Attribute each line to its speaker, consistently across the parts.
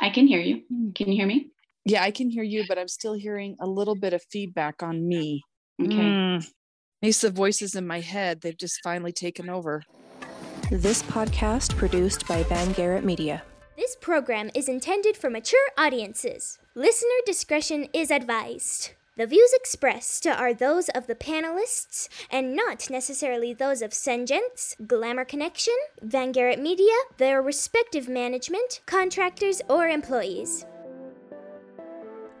Speaker 1: I can hear you. Can you hear me?
Speaker 2: Yeah, I can hear you, but I'm still hearing a little bit of feedback on me.
Speaker 1: Okay.
Speaker 2: Mm. Maybe the voices in my head, they've just finally taken over.
Speaker 3: This podcast produced by Van Garrett Media.
Speaker 4: This program is intended for mature audiences. Listener discretion is advised. The views expressed are those of the panelists and not necessarily those of Sengents, Glamour Connection, Van Garrett Media, their respective management, contractors, or employees.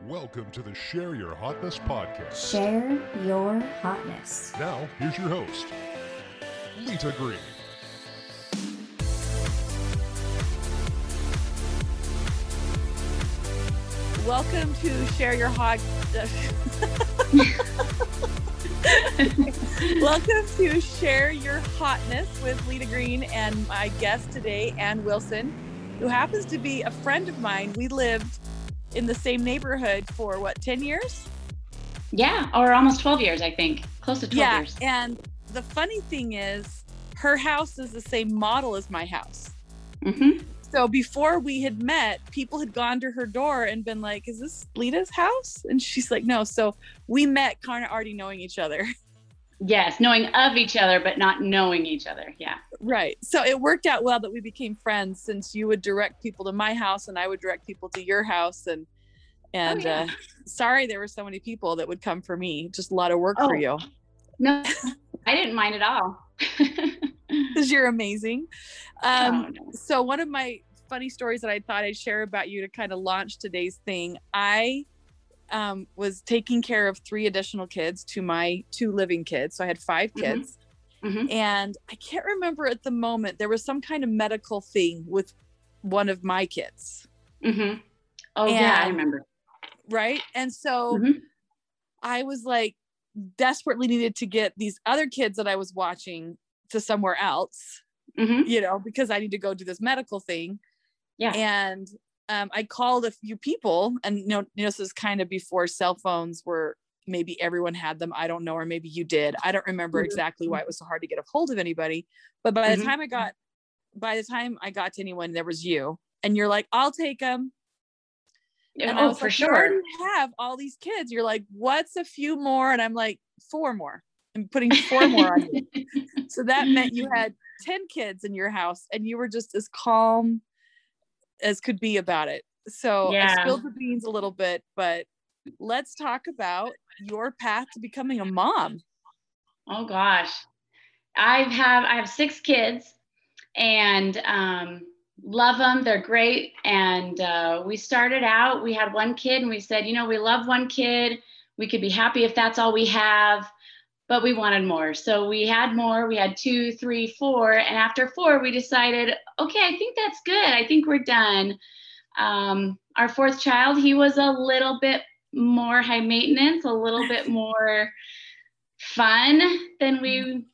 Speaker 5: Welcome to the Share Your Hotness podcast.
Speaker 6: Share your hotness.
Speaker 5: Now, here's your host, Lita Green.
Speaker 2: Welcome to Share Your Hot. Welcome to Share Your Hotness with Lita Green and my guest today, Ann Wilson, who happens to be a friend of mine. We lived in the same neighborhood for what, 10 years?
Speaker 1: Yeah, or almost 12 years, I think. Close to 12
Speaker 2: yeah.
Speaker 1: years.
Speaker 2: And the funny thing is, her house is the same model as my house.
Speaker 1: hmm
Speaker 2: So before we had met, people had gone to her door and been like, "Is this Lita's house?" And she's like, "No." So we met kind of already knowing each other.
Speaker 1: Yes, knowing of each other, but not knowing each other. Yeah.
Speaker 2: Right. So it worked out well that we became friends since you would direct people to my house and I would direct people to your house and and
Speaker 1: yeah.
Speaker 2: uh sorry there were so many people that would come for me. Just a lot of work for
Speaker 1: Oh.
Speaker 2: you.
Speaker 1: No, I didn't mind at all.
Speaker 2: Cuz you're amazing. Um
Speaker 1: Oh, no.
Speaker 2: so one of my funny stories that I thought I'd share about you to kind of launch today's thing. I um, was taking care of three additional kids to my two living kids. So I had 5
Speaker 1: Mhm.
Speaker 2: kids.
Speaker 1: Mhm.
Speaker 2: And I can't remember at the moment, there was some kind of medical thing with one of my kids.
Speaker 1: hmm Oh, yeah, I remember.
Speaker 2: Right. And so
Speaker 1: Mhm.
Speaker 2: I was like desperately needed to get these other kids that I was watching to somewhere else,
Speaker 1: hmm
Speaker 2: you know, because I need to go do this medical thing.
Speaker 1: Yeah.
Speaker 2: and um, I called a few people, and you know, you know, this is kind of before cell phones were maybe everyone had them. I don't know, or maybe you did. I don't remember
Speaker 1: Mhm.
Speaker 2: exactly why it was so hard to get a hold of anybody. But by the
Speaker 1: Mhm.
Speaker 2: time I got, by the time I got to anyone, there was you, and you're like, "I'll take them." And
Speaker 1: oh, for
Speaker 2: like,
Speaker 1: sure.
Speaker 2: already have all these kids. You're like, "What's a few more?" And I'm like, four more. I'm putting four more on you. So that meant you had 10 kids in your house and you were just as calm as could be about it. So I spilled the beans a little bit, but let's talk about your path to becoming a mom.
Speaker 1: Oh gosh. I have I have six kids and um love them. They're great. And uh, we started out, we had one kid and we said, you know, we love one kid. We could be happy if that's all we have, but we wanted more. So we had more. We had two, three, four. And after four, we decided, okay, I think that's good. I think we're done. Um, our fourth child, he was a little bit more high maintenance, a little bit more fun than we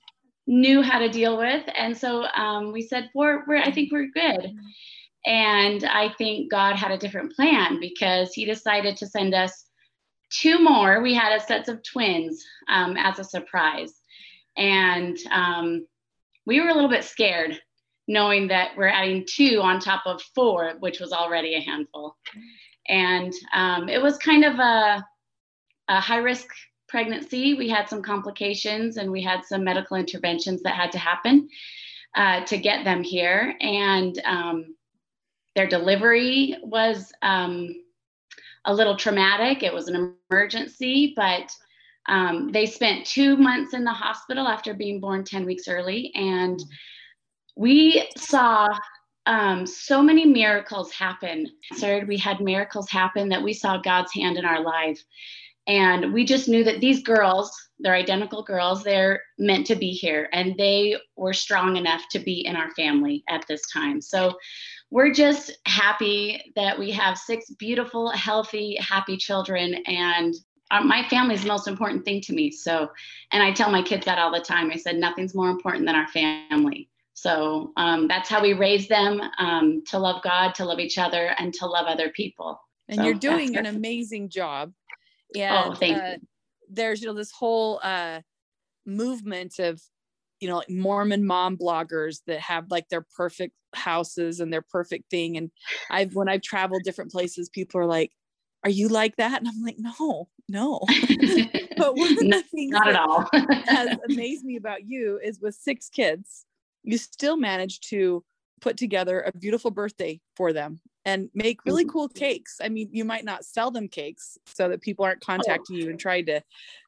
Speaker 1: knew how to deal with. And so um, we said, we're, we're, I think we're good. And I think God had a different plan because he decided to send us two more. We had a sets of twins um, as a surprise. And um, we were a little bit scared knowing that we're adding two on top of four, which was already a handful. And um, it was kind of a, a high risk pregnancy. We had some complications and we had some medical interventions that had to happen uh, to get them here. And um, their delivery was um, a little traumatic. It was an emergency, but um, they spent two months in the hospital after being born 10 weeks early. And we saw um, so many miracles happen. Third, we had miracles happen that we saw God's hand in our life. And we just knew that these girls, they're identical girls, they're meant to be here and they were strong enough to be in our family at this time. So we're just happy that we have six beautiful, healthy, happy children. And my family is the most important thing to me. So, and I tell my kids that all the time. I said, nothing's more important than our family. So um, that's how we raise them um, to love God, to love each other, and to love other people.
Speaker 2: And
Speaker 1: So
Speaker 2: you're doing an amazing job. And
Speaker 1: Oh, thank
Speaker 2: uh,
Speaker 1: you.
Speaker 2: there's, you know, this whole uh, movement of you know, like Mormon mom bloggers that have like their perfect houses and their perfect thing. And I've, when I've traveled different places, people are like, are you like that? And I'm like, no, no. but one of the things
Speaker 1: Not at all.
Speaker 2: has amazed me about you is with six kids, you still manage to put together a beautiful birthday for them and make really
Speaker 1: Mm-hmm.
Speaker 2: cool cakes. I mean, you might not sell them cakes so that people aren't contacting you and trying to,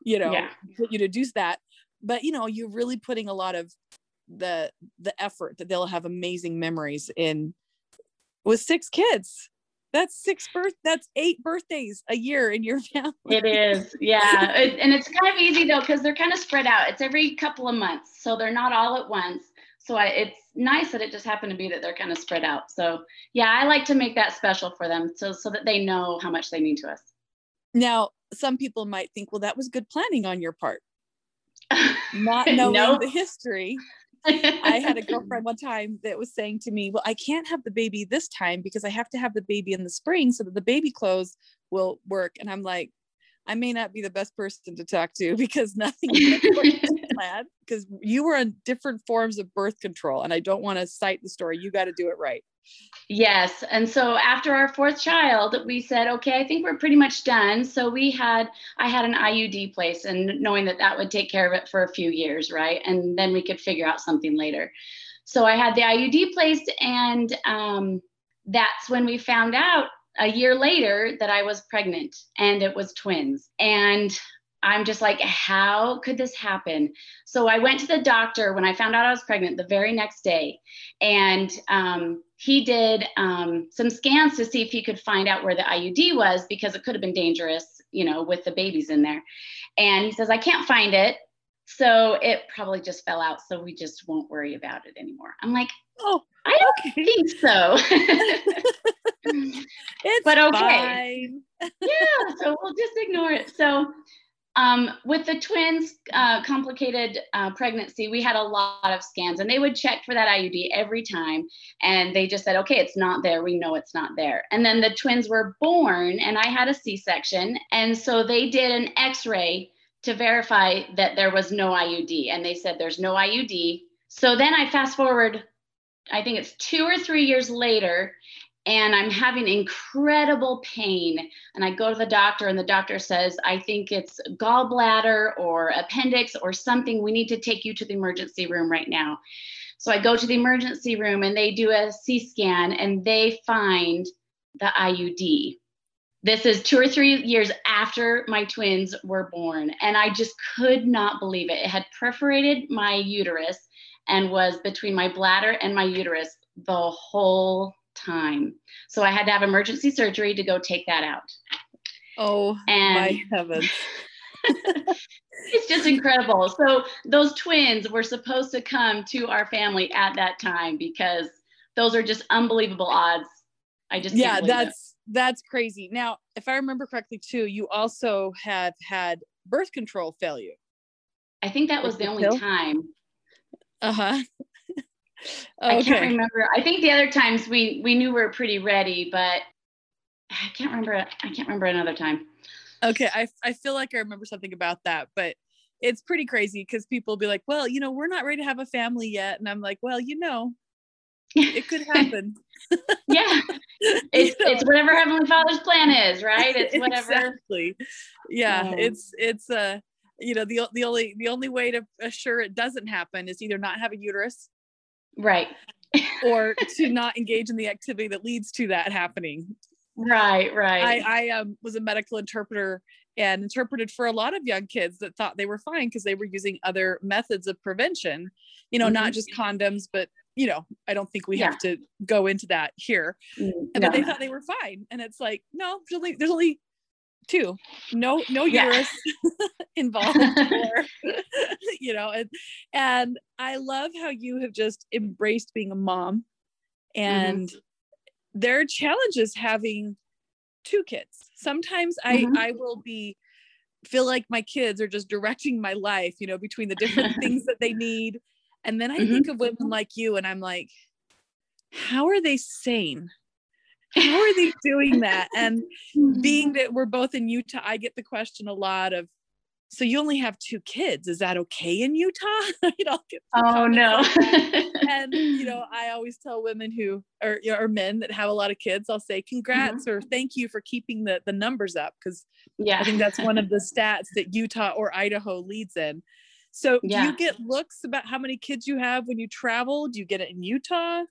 Speaker 2: you know,
Speaker 1: Oh. Yeah.
Speaker 2: put you to do that. But you know, you're really putting a lot of the the effort that they'll have amazing memories in with six kids. That's six birth that's eight birthdays a year in your family.
Speaker 1: It is, yeah. And it's kind of easy though, because they're kind of spread out. It's every couple of months. So they're not all at once. So I, it's nice that it just happened to be that they're kind of spread out. So yeah, I like to make that special for them so, so that they know how much they mean to us.
Speaker 2: Now, some people might think, well, that was good planning on your part. Not knowing the history. I had a girlfriend one time that was saying to me, Well, I can't have the baby this time because I have to have the baby in the spring so that the baby clothes will work. And I'm like, I may not be the best person to talk to because nothing according because you were on different forms of birth control. And I don't want to cite the story. You got to do it right.
Speaker 1: Yes. And so after our fourth child, we said, okay, I think we're pretty much done. So we had, I had an IUD place and knowing that that would take care of it for a few years, right? And then we could figure out something later. So I had the IUD placed, and um, that's when we found out a year later that I was pregnant and it was twins. And I'm just like, how could this happen? So I went to the doctor when I found out I was pregnant the very next day. And um, he did um, some scans to see if he could find out where the IUD was because it could have been dangerous, you know, with the babies in there. And he says, I can't find it. So it probably just fell out. So we just won't worry about it anymore. I'm like,
Speaker 2: Oh,
Speaker 1: I don't
Speaker 2: okay.
Speaker 1: think so.
Speaker 2: It's
Speaker 1: But okay.
Speaker 2: fine.
Speaker 1: yeah, so we'll just ignore it. So, um, with the twins' uh, complicated uh, pregnancy, we had a lot of scans, and they would check for that IUD every time, and they just said, "Okay, it's not there. We know it's not there." And then the twins were born, and I had a C-section, and so they did an X-ray to verify that there was no IUD, and they said there's no IUD. So then I fast forward, I think it's two or three years later, and I'm having incredible pain. And I go to the doctor, and the doctor says, I think it's gallbladder or appendix or something. We need to take you to the emergency room right now. So I go to the emergency room, and they do a C scan, and they find the IUD. This is two or three years after my twins were born. And I just could not believe it. It had perforated my uterus and was between my bladder and my uterus the whole time. So I had to have emergency surgery to go take that out.
Speaker 2: Oh,
Speaker 1: And
Speaker 2: my heavens.
Speaker 1: it's just incredible. So those twins were supposed to come to our family at that time because those are just unbelievable odds. I just
Speaker 2: yeah
Speaker 1: can't it.
Speaker 2: that's that's crazy now if i remember correctly too you also have had birth control failure
Speaker 1: I think that was the only time.
Speaker 2: Uh-huh.
Speaker 1: Uh-huh I can't remember. I think the other times we we knew we were pretty ready, but I can't remember. I can't remember another time.
Speaker 2: okay I, I feel like i remember something about that but it's pretty crazy because people be like well you know we're not ready to have a family yet and i'm like well you know it could happen
Speaker 1: yeah, it's
Speaker 2: You know?
Speaker 1: it's whatever Heavenly Father's plan is, right? It's whatever.
Speaker 2: exactly yeah
Speaker 1: Yeah.
Speaker 2: it's it's uh you know the, the only the only way to assure it doesn't happen is either not have a uterus
Speaker 1: Right,
Speaker 2: or to not engage in the activity that leads to that happening
Speaker 1: right, right.
Speaker 2: I, I um, was a medical interpreter and interpreted for a lot of young kids that thought they were fine because they were using other methods of prevention, you know, not
Speaker 1: Mhm.
Speaker 2: just condoms, but you know, I don't think we
Speaker 1: Yeah.
Speaker 2: have to go into that here.
Speaker 1: Mm,
Speaker 2: And
Speaker 1: no.
Speaker 2: But they thought they were fine. And it's like, no, there's only there's only two. No, no
Speaker 1: Yeah.
Speaker 2: uterus involved or you know, and and I love how you have just embraced being a mom and there are challenges having two kids. Sometimes I
Speaker 1: Mhm.
Speaker 2: I will be feel like my kids are just directing my life, you know, between the different things that they need. And then I
Speaker 1: Mhm.
Speaker 2: think of women like you and I'm like, how are they sane? How are they doing that? And being that we're both in Utah, I get the question a lot of so you only have two kids. Is that okay in Utah? you know,
Speaker 1: oh no.
Speaker 2: and you know, I always tell women who or or men that have a lot of kids, I'll say congrats mm-hmm. or thank you for keeping the the numbers up because yeah, I think that's one of the stats that Utah or Idaho leads in. So yeah. do you get looks about how many kids you have when you travel? Do you get it in Utah?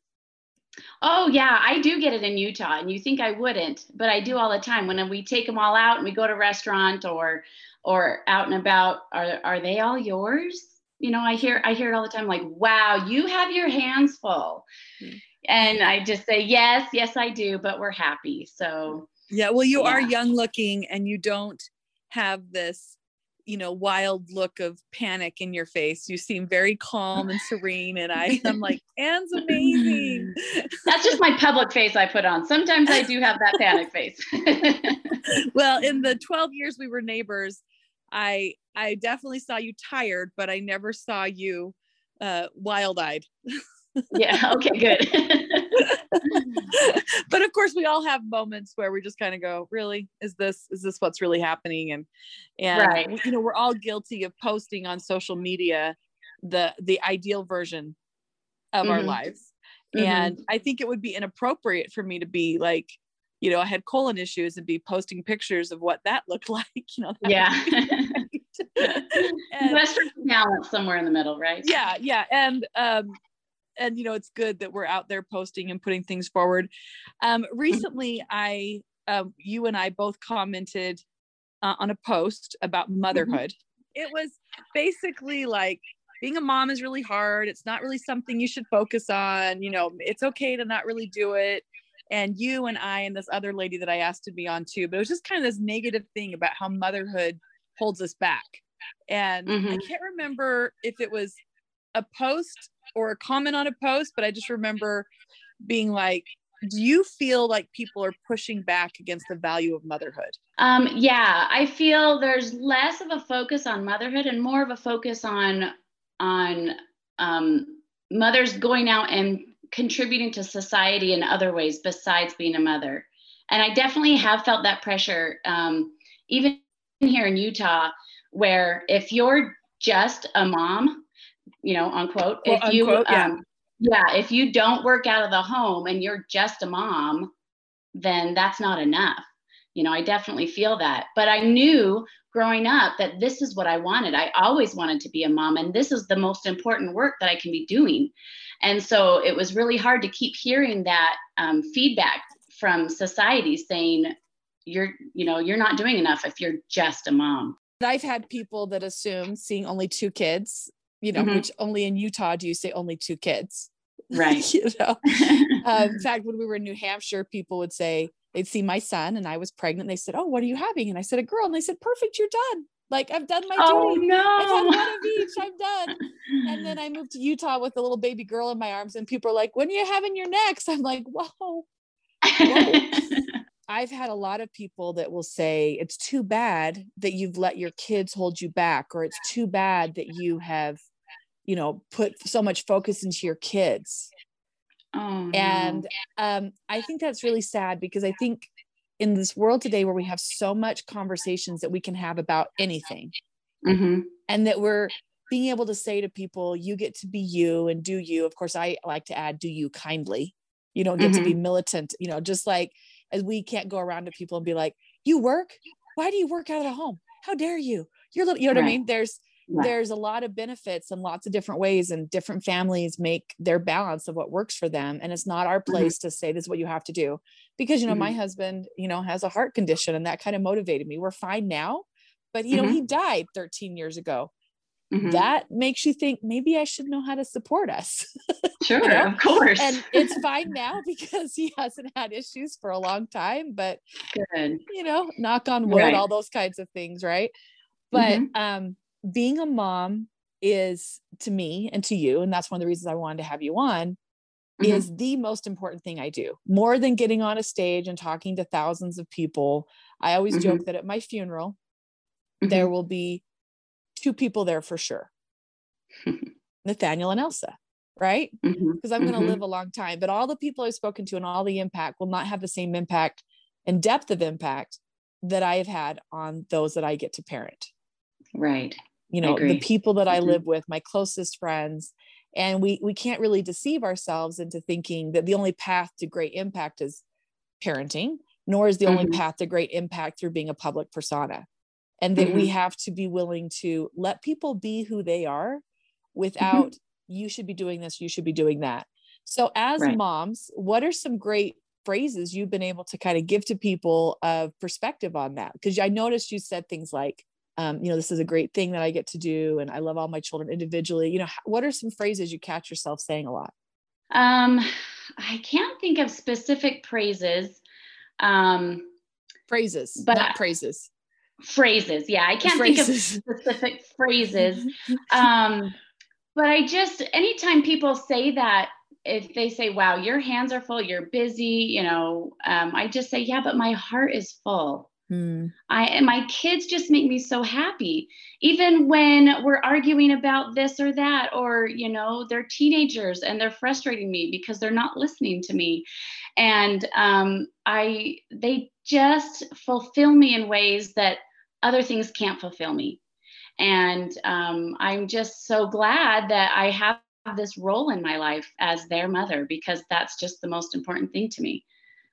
Speaker 1: Oh yeah, I do get it in Utah, and you think I wouldn't, but I do all the time. When we take them all out and we go to a restaurant or or out and about, are are they all yours? You know, I hear I hear it all the time, like, "Wow, you have your hands full," mm-hmm. and I just say, "Yes, yes, I do," but we're happy. So
Speaker 2: yeah, well, you yeah. are young looking, and you don't have this you know wild look of panic in your face you seem very calm and serene and i i'm like anne's amazing
Speaker 1: that's just my public face i put on. Sometimes i do have that panic face.
Speaker 2: Well in the 12 years we were neighbors i i definitely saw you tired but i never saw you uh wild-eyed.
Speaker 1: Yeah okay good.
Speaker 2: But of course we all have moments where we just kind of go really? Is this is this what's really happening? And and right. you know we're all guilty of posting on social media the the ideal version of mm-hmm. our lives mm-hmm. and i think it would be inappropriate for me to be like you know i had colon issues and be posting pictures of what that looked like you know
Speaker 1: yeah and, Western balance somewhere in the middle right
Speaker 2: yeah yeah and um and you know it's good that we're out there posting and putting things forward um mm-hmm. recently i um, you and i both commented uh, on a post about mm-hmm. motherhood mm-hmm. it was basically like being a mom is really hard it's not really something you should focus on you know it's okay to not really do it and you and i and this other lady that i asked to be on too but it was just kind of this negative thing about how motherhood holds us back and mm-hmm. i can't remember if it was a post or a comment on a post, but I just remember being like, do you feel like people are pushing back against the value of motherhood?
Speaker 1: Um, yeah, I feel there's less of a focus on motherhood and more of a focus on on um, mothers going out and contributing to society in other ways besides being a mother. And I definitely have felt that pressure, um, even here in Utah, where if you're just a mom, you know, unquote. Well, if you, unquote, yeah. Um, yeah, if you don't work out of the home and you're just a mom, then that's not enough. You know, I definitely feel that. But I knew growing up that this is what I wanted. I always wanted to be a mom, and this is the most important work that I can be doing. And so it was really hard to keep hearing that um, feedback from society saying, you're, you know, you're not doing enough if you're just a mom.
Speaker 2: I've had people that assume seeing only two kids you know, mm-hmm. which only in Utah do you say only two kids.
Speaker 1: Right.
Speaker 2: you know, um, in fact, when we were in New Hampshire, people would say they'd see my son and I was pregnant. They said, "Oh, what are you having?" And I said, "A girl." And they said, "Perfect, you're done. Like I've done my
Speaker 1: oh,
Speaker 2: duty.
Speaker 1: No.
Speaker 2: I've had one of each. I'm done." And then I moved to Utah with a little baby girl in my arms, and people are like, "When are you having your next?" I'm like, "Whoa." Whoa. I've had a lot of people that will say it's too bad that you've let your kids hold you back, or it's too bad that you have you know put so much focus into your kids oh, and um, i think that's really sad because i think in this world today where we have so much conversations that we can have about anything mm-hmm. and that we're being able to say to people you get to be you and do you of course i like to add do you kindly you don't get mm-hmm. to be mm-hmm. militant you know just like as we can't go around to people and be like you work why do you work out of the home how dare you you're little you know what right. i mean there's right. there's a lot of benefits and lots of different ways and different families make their balance of what works for them and it's not our mm-hmm. place mm-hmm. to say this is what you have to do because you know mm-hmm. my husband you know has a heart condition and that kind of motivated me we're fine now but you know mm-hmm. he died 13 years ago Mm-hmm. that makes you think maybe I should know how to support us.
Speaker 1: Sure, you know? of course.
Speaker 2: and it's fine now because he hasn't had issues for a long time, but
Speaker 1: good.
Speaker 2: You know, knock on wood, right. all those kinds of things, right? But mm-hmm. um being a mom is to me and to you, and that's one of the reasons I wanted to have you on, mm-hmm. is the most important thing I do. More than getting on a stage and talking to thousands of people. I always mm-hmm. joke that at my funeral, mm-hmm. there will be two people there for sure Nathaniel and Elsa, right? Mm-hmm. Because I'm going to mm-hmm. live a long time. But all the people I've spoken to and all the impact will not have the same impact and depth of impact that I have had on those that I get to parent.
Speaker 1: Right.
Speaker 2: You know, the people that I mm-hmm. live with, my closest friends. And we we can't really deceive ourselves into thinking that the only path to great impact is parenting, nor is the mm-hmm. only path to great impact through being a public persona. And that mm-hmm. we have to be willing to let people be who they are mm-hmm. without you should be doing this, you should be doing that. So, as right. moms, what are some great phrases you've been able to kind of give to people of perspective on that? Because I noticed you said things like, um, you know, this is a great thing that I get to do, and I love all my children individually. You know, what are some phrases you catch yourself saying a lot?
Speaker 1: Um, I can't think of specific phrases. Um,
Speaker 2: phrases, but not praises.
Speaker 1: Phrases, yeah, I can't phrases. think of specific phrases. Um, but I just, anytime people say that, if they say, wow, your hands are full, you're busy, you know, um, I just say, yeah, but my heart is full. Mm. I and my kids just make me so happy. Even when we're arguing about this or that, or you know, they're teenagers and they're frustrating me because they're not listening to me. And um, I they just fulfill me in ways that other things can't fulfill me. And um, I'm just so glad that I have this role in my life as their mother because that's just the most important thing to me.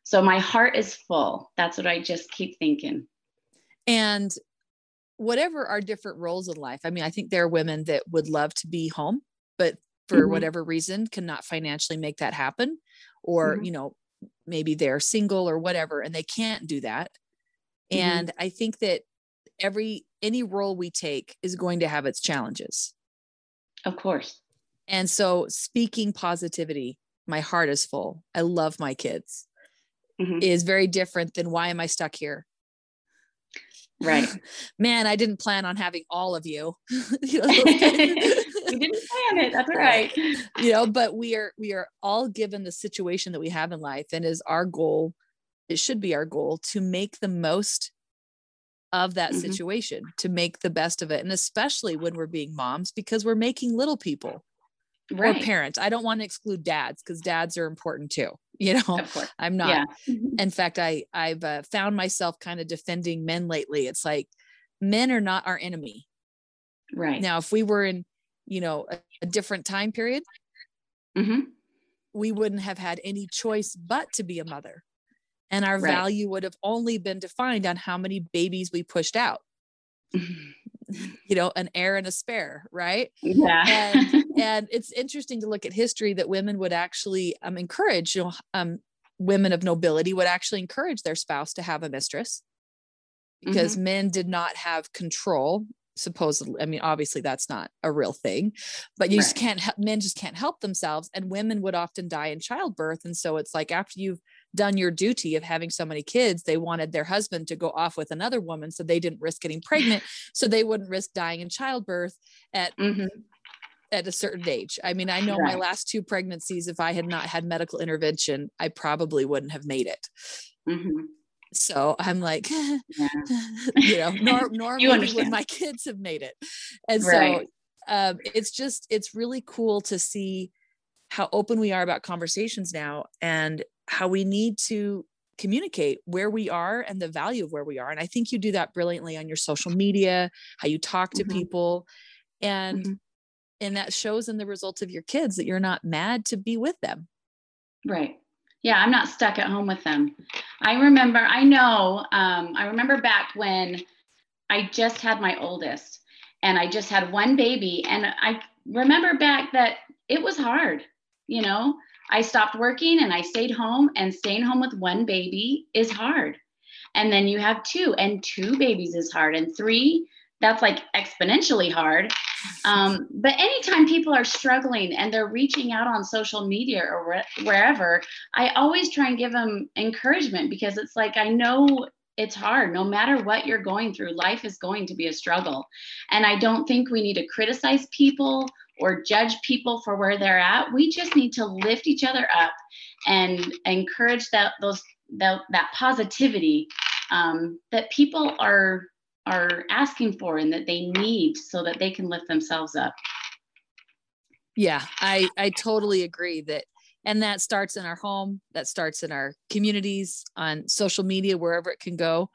Speaker 1: So my heart is full. That's what I just keep thinking.
Speaker 2: And whatever our different roles in life, I mean, I think there are women that would love to be home, but for mm-hmm. whatever reason cannot financially make that happen. Or, mm-hmm. you know, maybe they're single or whatever, and they can't do that. Mm-hmm. And I think that every any role we take is going to have its challenges.
Speaker 1: Of course.
Speaker 2: And so speaking positivity, my heart is full. I love my kids. Mm-hmm. Is very different than why am I stuck here?
Speaker 1: Right.
Speaker 2: Man, I didn't plan on having all of you. you
Speaker 1: know, we didn't plan it. That's right.
Speaker 2: You know, but we are we are all given the situation that we have in life and is our goal it should be our goal to make the most of that mm-hmm. situation to make the best of it and especially when we're being moms because we're making little people right. or parents i don't want to exclude dads because dads are important too you know i'm not yeah. Mm-hmm. in fact i i've uh, found myself kind of defending men lately it's like men are not our enemy
Speaker 1: right
Speaker 2: now if we were in you know a, a different time period mm-hmm. we wouldn't have had any choice but to be a mother and our right. value would have only been defined on how many babies we pushed out you know an heir and a spare right
Speaker 1: yeah
Speaker 2: and, and it's interesting to look at history that women would actually um, encourage you know um, women of nobility would actually encourage their spouse to have a mistress because mm-hmm. men did not have control supposedly i mean obviously that's not a real thing but you right. just can't men just can't help themselves and women would often die in childbirth and so it's like after you've done your duty of having so many kids they wanted their husband to go off with another woman so they didn't risk getting pregnant so they wouldn't risk dying in childbirth at mm-hmm. at a certain age i mean i know right. my last two pregnancies if i had not had medical intervention i probably wouldn't have made it mm-hmm. so i'm like yeah. you know nor, normally when my kids have made it and right. so um, it's just it's really cool to see how open we are about conversations now and how we need to communicate where we are and the value of where we are. And I think you do that brilliantly on your social media, how you talk to mm-hmm. people. And mm-hmm. and that shows in the results of your kids that you're not mad to be with them.
Speaker 1: Right. Yeah, I'm not stuck at home with them. I remember, I know, um, I remember back when I just had my oldest and I just had one baby. And I remember back that it was hard, you know, I stopped working and I stayed home, and staying home with one baby is hard. And then you have two, and two babies is hard, and three, that's like exponentially hard. Um, but anytime people are struggling and they're reaching out on social media or wh- wherever, I always try and give them encouragement because it's like I know it's hard. No matter what you're going through, life is going to be a struggle. And I don't think we need to criticize people or judge people for where they're at. We just need to lift each other up and encourage that those that, that positivity um, that people are are asking for and that they need so that they can lift themselves up.
Speaker 2: Yeah, I I totally agree that and that starts in our home, that starts in our communities, on social media, wherever it can go.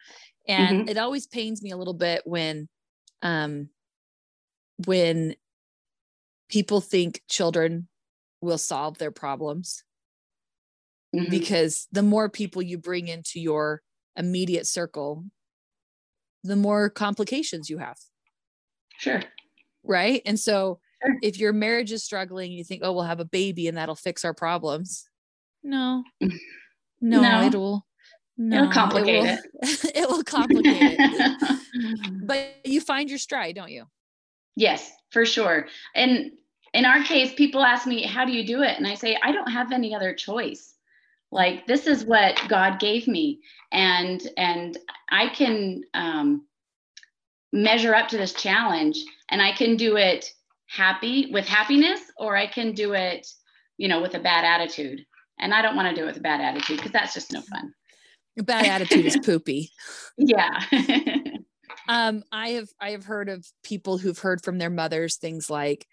Speaker 2: And mm-hmm. it always pains me a little bit when um when people think children will solve their problems
Speaker 1: Mhm.
Speaker 2: because the more people you bring into your immediate circle, the more complications you have.
Speaker 1: Sure.
Speaker 2: Right. And so
Speaker 1: Sure.
Speaker 2: if your marriage is struggling, you think, oh, we'll have a baby and that'll fix our problems. No, no,
Speaker 1: No.
Speaker 2: it'll, no,
Speaker 1: complicate
Speaker 2: it. Will, it will complicate it. But you find your stride, don't you?
Speaker 1: Yes, for sure. And in our case, people ask me, How do you do it? And I say, I don't have any other choice. Like this is what God gave me. And and I can um, measure up to this challenge and I can do it happy with happiness or I can do it, you know, with a bad attitude. And I don't want to do it with a bad attitude because that's just no fun.
Speaker 2: A bad attitude is poopy.
Speaker 1: Yeah.
Speaker 2: um i have i have heard of people who've heard from their mothers things like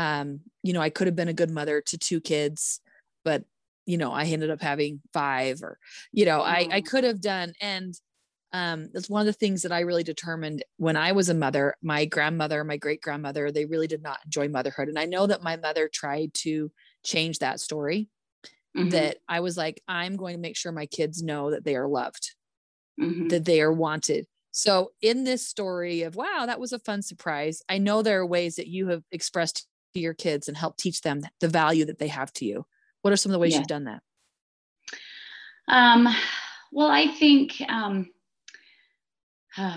Speaker 2: um you know i could have been a good mother to two kids but you know i ended up having five or you know i i
Speaker 1: Mm.
Speaker 2: could have done and um that's one of the things that i really determined when i was a mother my grandmother my great grandmother they really did not enjoy motherhood and i know that my mother tried to change that story
Speaker 1: Mhm,
Speaker 2: that i was like i'm going to make sure my kids know that they are loved
Speaker 1: mhm.
Speaker 2: that they are wanted. So in this story of wow, that was a fun surprise. I know there are ways that you have expressed to your kids and help teach them the value that they have to you. What are some of the ways
Speaker 1: Yeah.
Speaker 2: you've done that?
Speaker 1: Um, well, I think um,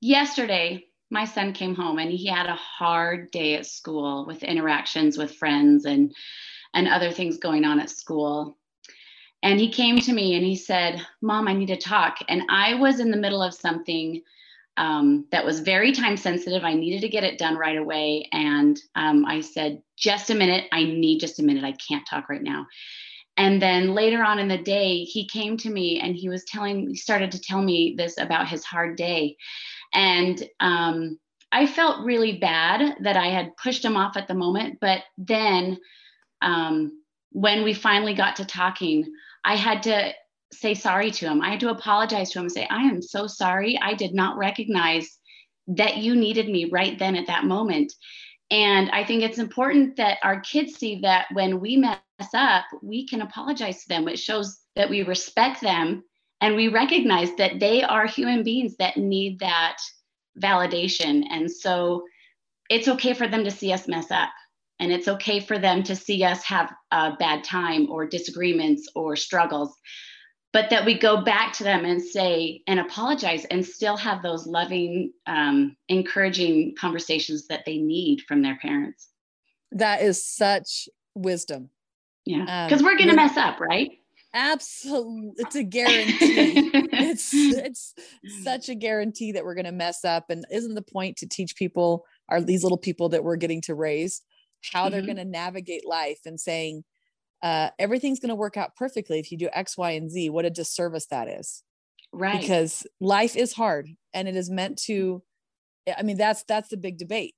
Speaker 1: yesterday my son came home and he had a hard day at school with interactions with friends and and other things going on at school. And he came to me and he said, "Mom, I need to talk." And I was in the middle of something um, that was very time sensitive. I needed to get it done right away. And um, I said, "Just a minute. I need just a minute. I can't talk right now." And then later on in the day, he came to me and he was telling, he started to tell me this about his hard day. And um, I felt really bad that I had pushed him off at the moment. But then um, when we finally got to talking, I had to say sorry to him. I had to apologize to him and say, I am so sorry. I did not recognize that you needed me right then at that moment. And I think it's important that our kids see that when we mess up, we can apologize to them. It shows that we respect them and we recognize that they are human beings that need that validation. And so it's okay for them to see us mess up. And it's okay for them to see us have a bad time or disagreements or struggles, but that we go back to them and say and apologize and still have those loving, um, encouraging conversations that they need from their parents.
Speaker 2: That is such wisdom.
Speaker 1: Yeah.
Speaker 2: Um,
Speaker 1: Because we're going to mess up, right?
Speaker 2: Absolutely. It's a guarantee. it's it's such a guarantee that we're going to mess up and isn't the point to teach people are these little people that we're getting to raise how they're
Speaker 1: Mhm.
Speaker 2: going to navigate life and saying uh, everything's going to work out perfectly if you do x y and z. What a disservice that is.
Speaker 1: Right.
Speaker 2: because life is hard and it is meant to i mean that's that's the big debate.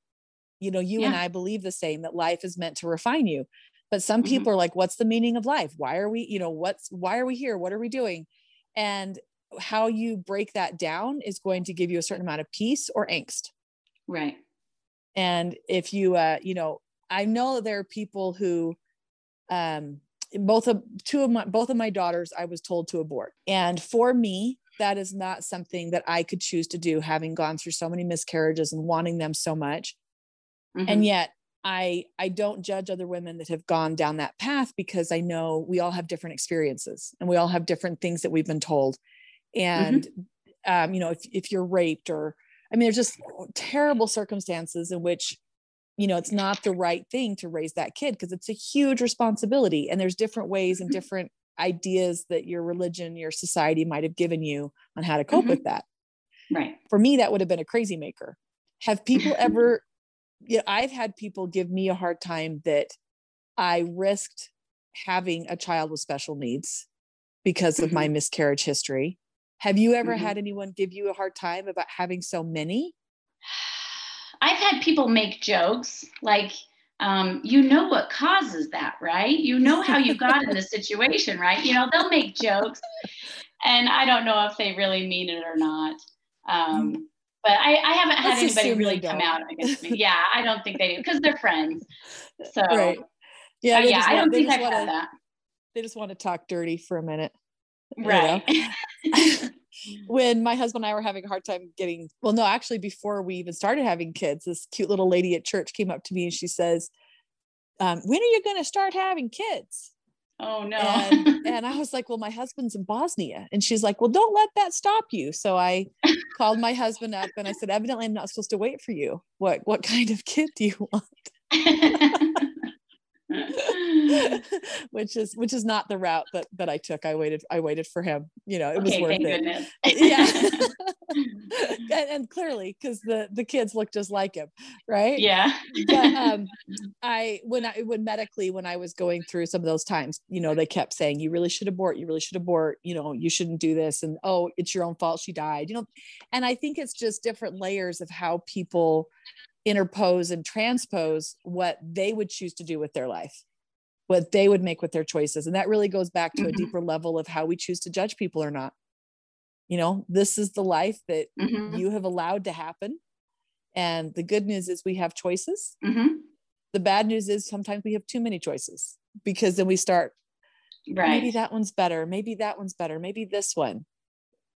Speaker 2: You know you and i believe the same that life is meant to refine you but some
Speaker 1: Mhm.
Speaker 2: people are like what's the meaning of life? Why are we you know what's why are we here? What are we doing? And how you break that down is going to give you a certain amount of peace or angst.
Speaker 1: Right.
Speaker 2: and if you uh you know i know there are people who um both of two of my both of my daughters i was told to abort. And for me that is not something that i could choose to do having gone through so many miscarriages and wanting them so much.
Speaker 1: Mhm.
Speaker 2: and yet i i don't judge other women that have gone down that path because i know we all have different experiences and we all have different things that we've been told. And um you know if, if you're raped or i mean there's just terrible circumstances in which you know it's not the right thing to raise that kid because it's a huge responsibility and there's different ways and
Speaker 1: Mhm.
Speaker 2: different ideas that your religion your society might have given you on how to cope
Speaker 1: Mhm.
Speaker 2: with that
Speaker 1: right.
Speaker 2: for me that would have been a crazy maker have people ever you know i've had people give me a hard time that i risked having a child with special needs because of my miscarriage history have you ever
Speaker 1: Mhm.
Speaker 2: had anyone give you a hard time about having so many
Speaker 1: I've had people make jokes like, um, you know what causes that, right? You know how you got in this situation, right? You know, they'll make jokes, and I don't know if they really mean it or not. Um, but I, I haven't had
Speaker 2: Let's
Speaker 1: anybody really come out against me. Yeah, I don't think they do because they're friends. So
Speaker 2: right.
Speaker 1: yeah,
Speaker 2: Yeah, they
Speaker 1: yeah
Speaker 2: just
Speaker 1: I don't think I've had
Speaker 2: wanna-
Speaker 1: that.
Speaker 2: They just want to talk dirty for a minute.
Speaker 1: Right.
Speaker 2: when my husband and I were having a hard time getting, well, no, actually, before we even started having kids, this cute little lady at church came up to me and she says, um, When are you going to start having kids?
Speaker 1: oh no.
Speaker 2: And, and I was like, Well, my husband's in Bosnia. And she's like, Well, don't let that stop you. So I called my husband up and I said, Evidently, I'm not supposed to wait for you. What, what kind of kid do you want? which is which is not the route that that I took. I waited I waited for him. You know, it was worth it.
Speaker 1: goodness.
Speaker 2: yeah and, and clearly because the the kids look just like him right
Speaker 1: yeah.
Speaker 2: but um i when i when medically when i was going through some of those times you know they kept saying you really should abort you really should abort you know you shouldn't do this and oh it's your own fault she died you know and i think it's just different layers of how people interpose and transpose what they would choose to do with their life what they would make with their choices. And that really goes back to a
Speaker 1: Mhm.
Speaker 2: deeper level of how we choose to judge people or not. You know this is the life that
Speaker 1: Mhm,
Speaker 2: you have allowed to happen. And the good news is we have choices.
Speaker 1: Mhm.
Speaker 2: the bad news is sometimes we have too many choices because then we start
Speaker 1: Right.
Speaker 2: maybe that one's better. Maybe that one's better. Maybe this one.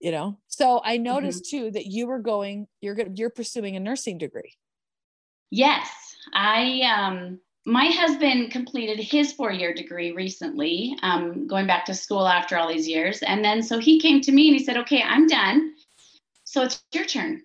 Speaker 2: You know? So i noticed too that you were going you're you're pursuing a nursing degree
Speaker 1: Yes, I um my husband completed his four-year degree recently, um, going back to school after all these years. And then so he came to me and he said, Okay, I'm done. So it's your turn.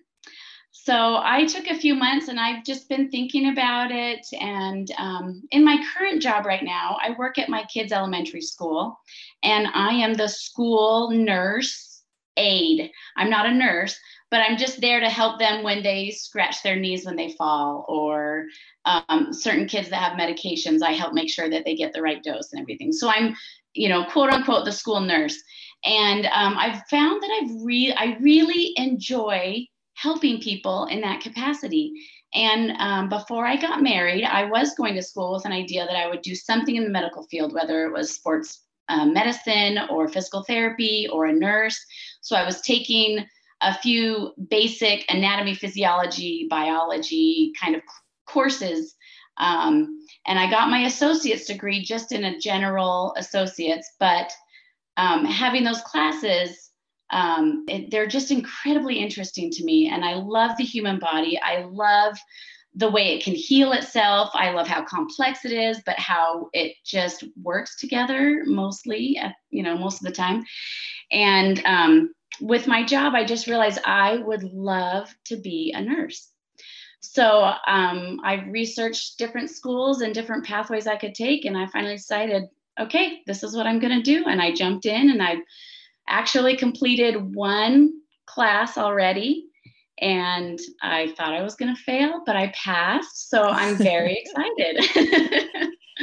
Speaker 1: So I took a few months and I've just been thinking about it. And um, in my current job right now, I work at my kids' elementary school and I am the school nurse aide. I'm not a nurse, but I'm just there to help them when they scratch their knees when they fall, or um, certain kids that have medications. I help make sure that they get the right dose and everything. So I'm, you know, quote unquote, the school nurse. And um, I've found that I've re- I really enjoy helping people in that capacity. And um, before I got married, I was going to school with an idea that I would do something in the medical field, whether it was sports uh, medicine or physical therapy or a nurse. So I was taking a few basic anatomy, physiology, biology kind of courses. Um, and I got my associate's degree just in a general associate's, but um, having those classes, um, it, they're just incredibly interesting to me. And I love the human body. I love the way it can heal itself. I love how complex it is, but how it just works together mostly, you know, most of the time. And um, with my job, I just realized I would love to be a nurse. So um, I researched different schools and different pathways I could take, and I finally decided, okay, this is what I'm going to do. And I jumped in, and I actually completed one class already. And I thought I was going to fail, but I passed. So I'm very excited.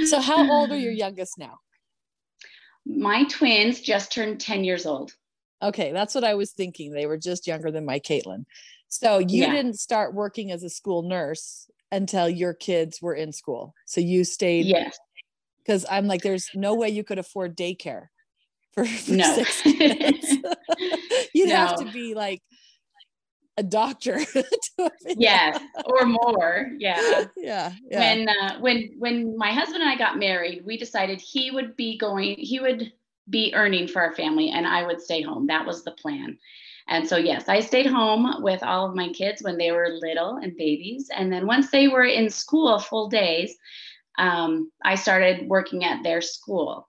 Speaker 2: so how old are your youngest now
Speaker 1: my twins just turned 10 years old.
Speaker 2: Okay that's what i was thinking they were just younger than my caitlin so you
Speaker 1: Yeah.
Speaker 2: didn't start working as a school nurse until your kids were in school so you stayed
Speaker 1: Yes.
Speaker 2: because i'm like there's no way you could afford daycare for, for
Speaker 1: No.
Speaker 2: six kids you'd have to be like a doctor to
Speaker 1: yes, or more. Yeah.
Speaker 2: yeah yeah
Speaker 1: When uh, when when my husband and I got married, we decided he would be going, he would be earning for our family, and I would stay home. That was the plan. And so yes, I stayed home with all of my kids when they were little and babies, and then once they were in school full days, um, I started working at their school.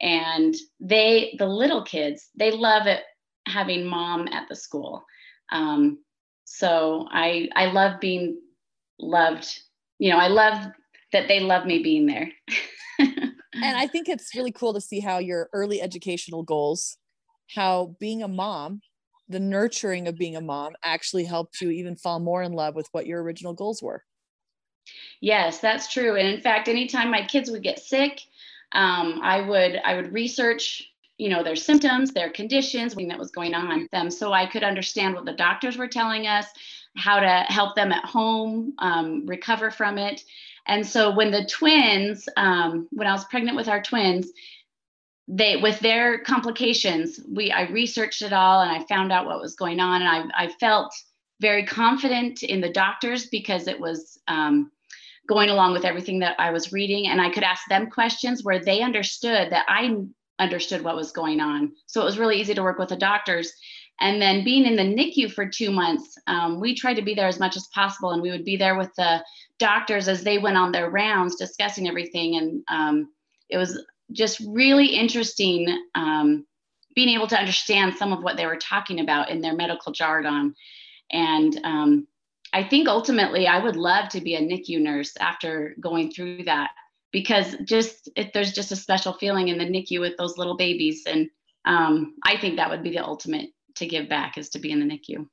Speaker 1: And they, the little kids, they love it having mom at the school. Um, so I I love being loved. You know, I love that they love me being there.
Speaker 2: and i think it's really cool to see how your early educational goals how being a mom the nurturing of being a mom actually helped you even fall more in love with what your original goals were
Speaker 1: Yes, that's true. And in fact, anytime my kids would get sick, um, I would I would research, you know, their symptoms, their conditions, what that was going on with them, so I could understand what the doctors were telling us, how to help them at home um, recover from it. And so when the twins, um, when I was pregnant with our twins, they with their complications, we I researched it all and I found out what was going on, and I I felt very confident in the doctors because it was um, going along with everything that I was reading. And I could ask them questions where they understood that I understood what was going on. So it was really easy to work with the doctors. And then being in the NICU for two months, um, we tried to be there as much as possible. And we would be there with the doctors as they went on their rounds discussing everything. And um, it was just really interesting um, being able to understand some of what they were talking about in their medical jargon. And um, I think ultimately I would love to be a NICU nurse after going through that because just there's just a special feeling in the NICU with those little babies. And um, I think that would be the ultimate to give back is to be in the NICU.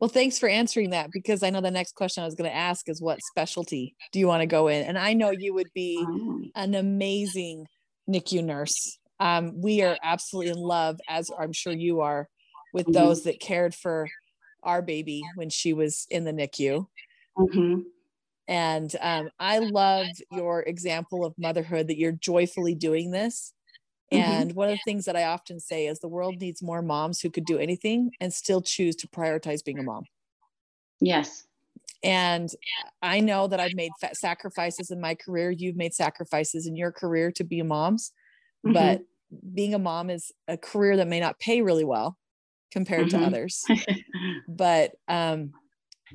Speaker 2: Well, thanks for answering that because I know the next question I was going to ask is what specialty do you want to go in? And I know you would be oh. an amazing NICU nurse. Um, we are absolutely in love, as I'm sure you are, with mm-hmm. those that cared for our baby when she was in the NICU. Mm-hmm. And um, I love your example of motherhood that you're joyfully doing this. Mm-hmm. And one of the things that I often say is the world needs more moms who could do anything and still choose to prioritize being a mom.
Speaker 1: Yes.
Speaker 2: And I know that I've made sacrifices in my career. You've made sacrifices in your career to be a mom's, mm-hmm. but being a mom is a career that may not pay really well compared mm-hmm. to others. but um,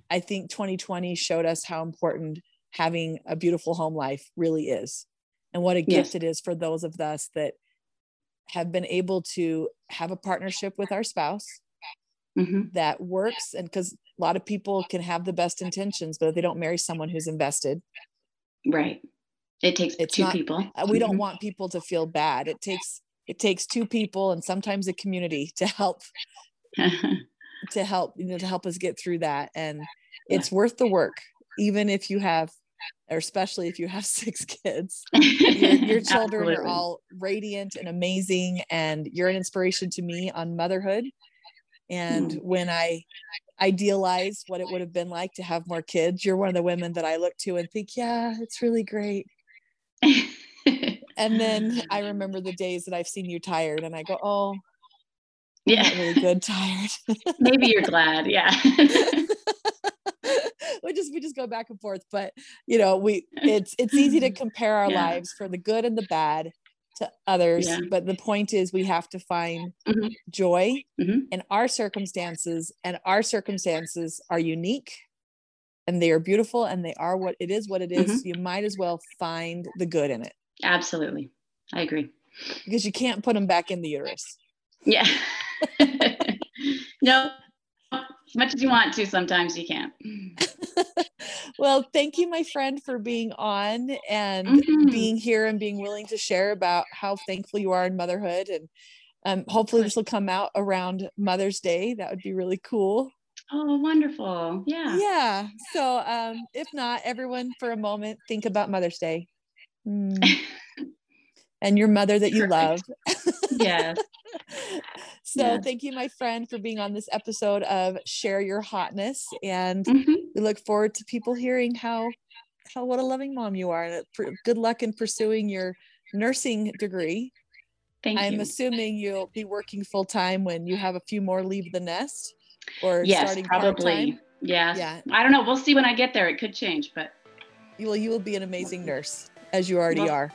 Speaker 2: I think 2020 showed us how important having a beautiful home life really is and what a gift yes. it is for those of us that have been able to have a partnership with our spouse mm-hmm. that works and because a lot of people can have the best intentions but if they don't marry someone who's invested
Speaker 1: right. It takes it's two not, people.
Speaker 2: uh, we don't mm-hmm. want people to feel bad. It takes it takes two people and sometimes a community to help to help you know to help us get through that. And it's worth the work even if you have or especially if you have six kids. Your, your children are all radiant and amazing and you're an inspiration to me on motherhood. And mm. when i idealize what it would have been like to have more kids you're one of the women that i look to and think yeah it's really great. And then i remember the days that i've seen you tired and i go oh
Speaker 1: yeah.
Speaker 2: really good tired.
Speaker 1: Maybe you're glad yeah
Speaker 2: we just we just go back and forth but you know we it's it's easy to compare our yeah. lives for the good and the bad to others yeah. but the point is we have to find mm-hmm. joy mm-hmm. in our circumstances and our circumstances are unique and they are beautiful and they are what it is what it is. Mm-hmm. you might as well find the good in it
Speaker 1: absolutely i agree
Speaker 2: because you can't put them back in the uterus
Speaker 1: yeah no, as much as you want to, sometimes you can't.
Speaker 2: well, thank you, my friend, for being on and mm-hmm. being here and being willing to share about how thankful you are in motherhood. And um, hopefully, this will come out around Mother's Day. That would be really cool.
Speaker 1: Oh, wonderful. Yeah.
Speaker 2: Yeah. So, um, if not, everyone for a moment, think about Mother's Day. Mm. and your mother that you love.
Speaker 1: yes.
Speaker 2: So yeah. thank you, my friend, for being on this episode of Share Your Hotness. And mm-hmm. we look forward to people hearing how how what a loving mom you are. And good luck in pursuing your nursing degree.
Speaker 1: Thank you.
Speaker 2: I'm
Speaker 1: you.
Speaker 2: assuming you'll be working full time when you have a few more leave the nest or
Speaker 1: yes,
Speaker 2: starting
Speaker 1: probably. Yeah. Yeah. I don't know. We'll see when I get there. It could change, but
Speaker 2: you will you will be an amazing nurse as you already well, are.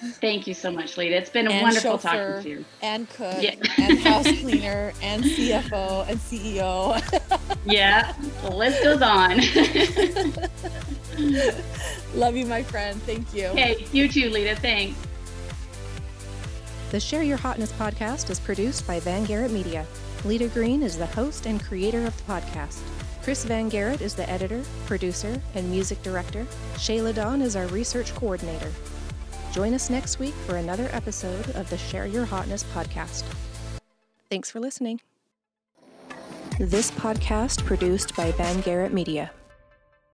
Speaker 1: Thank you so much, Lita. It's been and wonderful talking to you.
Speaker 2: And cook yeah. and house cleaner and CFO and CEO.
Speaker 1: yeah, the list goes on.
Speaker 2: Love you, my friend. Thank you.
Speaker 1: Hey, you too, Lita. Thanks.
Speaker 3: The Share Your Hotness podcast is produced by Van Garrett Media. Lita Green is the host and creator of the podcast. Chris Van Garrett is the editor, producer, and music director. Shayla Dawn is our research coordinator. Join us next week for another episode of the Share Your Hotness podcast. Thanks for listening. This podcast produced by Van Garrett Media.